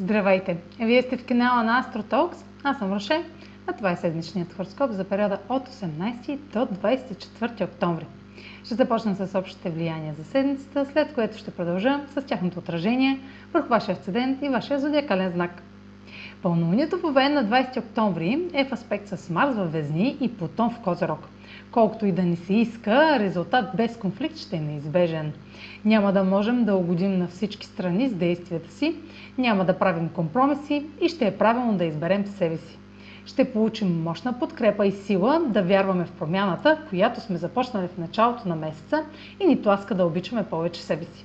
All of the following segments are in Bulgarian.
Здравейте! Вие сте в канала на AstroTalks. Аз съм Роше, а това е седмичният хороскоп за периода от 18 до 24 октомври. Ще започна с общите влияния за седмицата, след което ще продължа с тяхното отражение върху вашия асцендент и вашия зодиакален знак. Пълнолунието в на 20 октомври е в аспект с Марс във Везни и Плутон в Козерог. Колкото и да ни се иска, резултат без конфликт ще е неизбежен. Няма да можем да угодим на всички страни с действията си, няма да правим компромиси и ще е правилно да изберем себе си. Ще получим мощна подкрепа и сила да вярваме в промяната, която сме започнали в началото на месеца и ни тласка да обичаме повече себе си.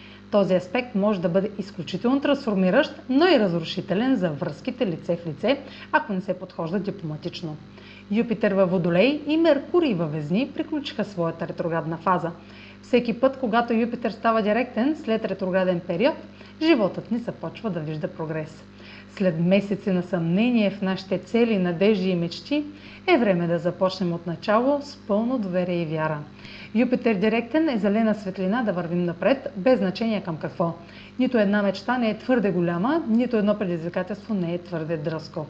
Този аспект може да бъде изключително трансформиращ, но и разрушителен за връзките лице в лице, ако не се подхожда дипломатично. Юпитер във Водолей и Меркурий във Везни приключиха своята ретроградна фаза. Всеки път, когато Юпитер става директен след ретрограден период, животът ни започва да вижда прогрес. След месеци на съмнение в нашите цели, надежди и мечти, е време да започнем от начало с пълно доверие и вяра. Юпитер директен е зелена светлина да вървим напред, без значение към какво. Нито една мечта не е твърде голяма, нито едно предизвикателство не е твърде дръско.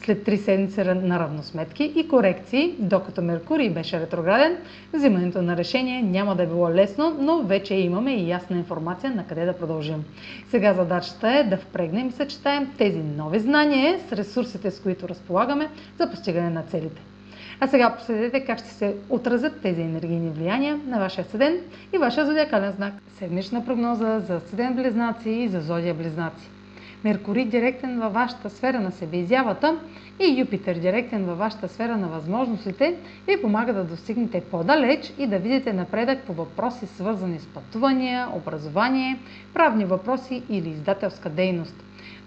След три седмици на равносметки и корекции, докато Меркурий беше ретрограден, взимането на решение няма да е било лесно, но вече имаме и ясна информация на къде да продължим. Сега задачата е да впрегнем и съчетаем тези нови знания с ресурсите, с които разполагаме за постигане на целите. А сега последете как ще се отразят тези енергийни влияния на вашия седен и вашия зодиакален знак. Седмична прогноза за седен близнаци и за зодия близнаци. Меркурий директен във вашата сфера на себеизявата и Юпитер директен във вашата сфера на възможностите ви помага да достигнете по-далеч и да видите напредък по въпроси свързани с пътувания, образование, правни въпроси или издателска дейност.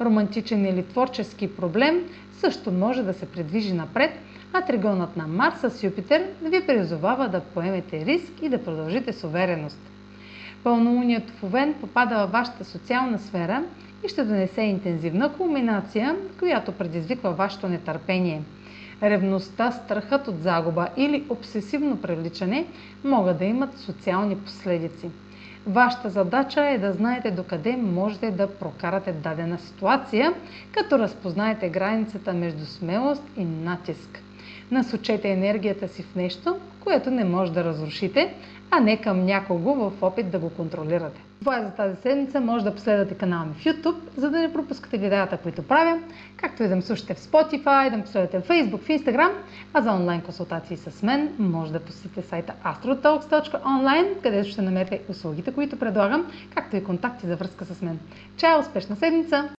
Романтичен или творчески проблем също може да се придвижи напред, а тригонът на Марс с Юпитер ви призовава да поемете риск и да продължите с увереност. Пълнолунието в Овен попада във вашата социална сфера и ще донесе интензивна кулминация, която предизвиква вашето нетърпение. Ревността, страхът от загуба или обсесивно привличане могат да имат социални последици. Вашата задача е да знаете докъде можете да прокарате дадена ситуация, като разпознаете границата между смелост и натиск. Насочете енергията си в нещо, което не може да разрушите, а не към някого в опит да го контролирате. Това е за тази седмица. Може да последвате канала ми в YouTube, за да не пропускате видеята, които правя, както и да ме слушате в Spotify, да ме последвате в Facebook, в Instagram, а за онлайн консултации с мен може да посетите сайта astrotalks.online, където ще намерите услугите, които предлагам, както и контакти за връзка с мен. Чао! Успешна седмица!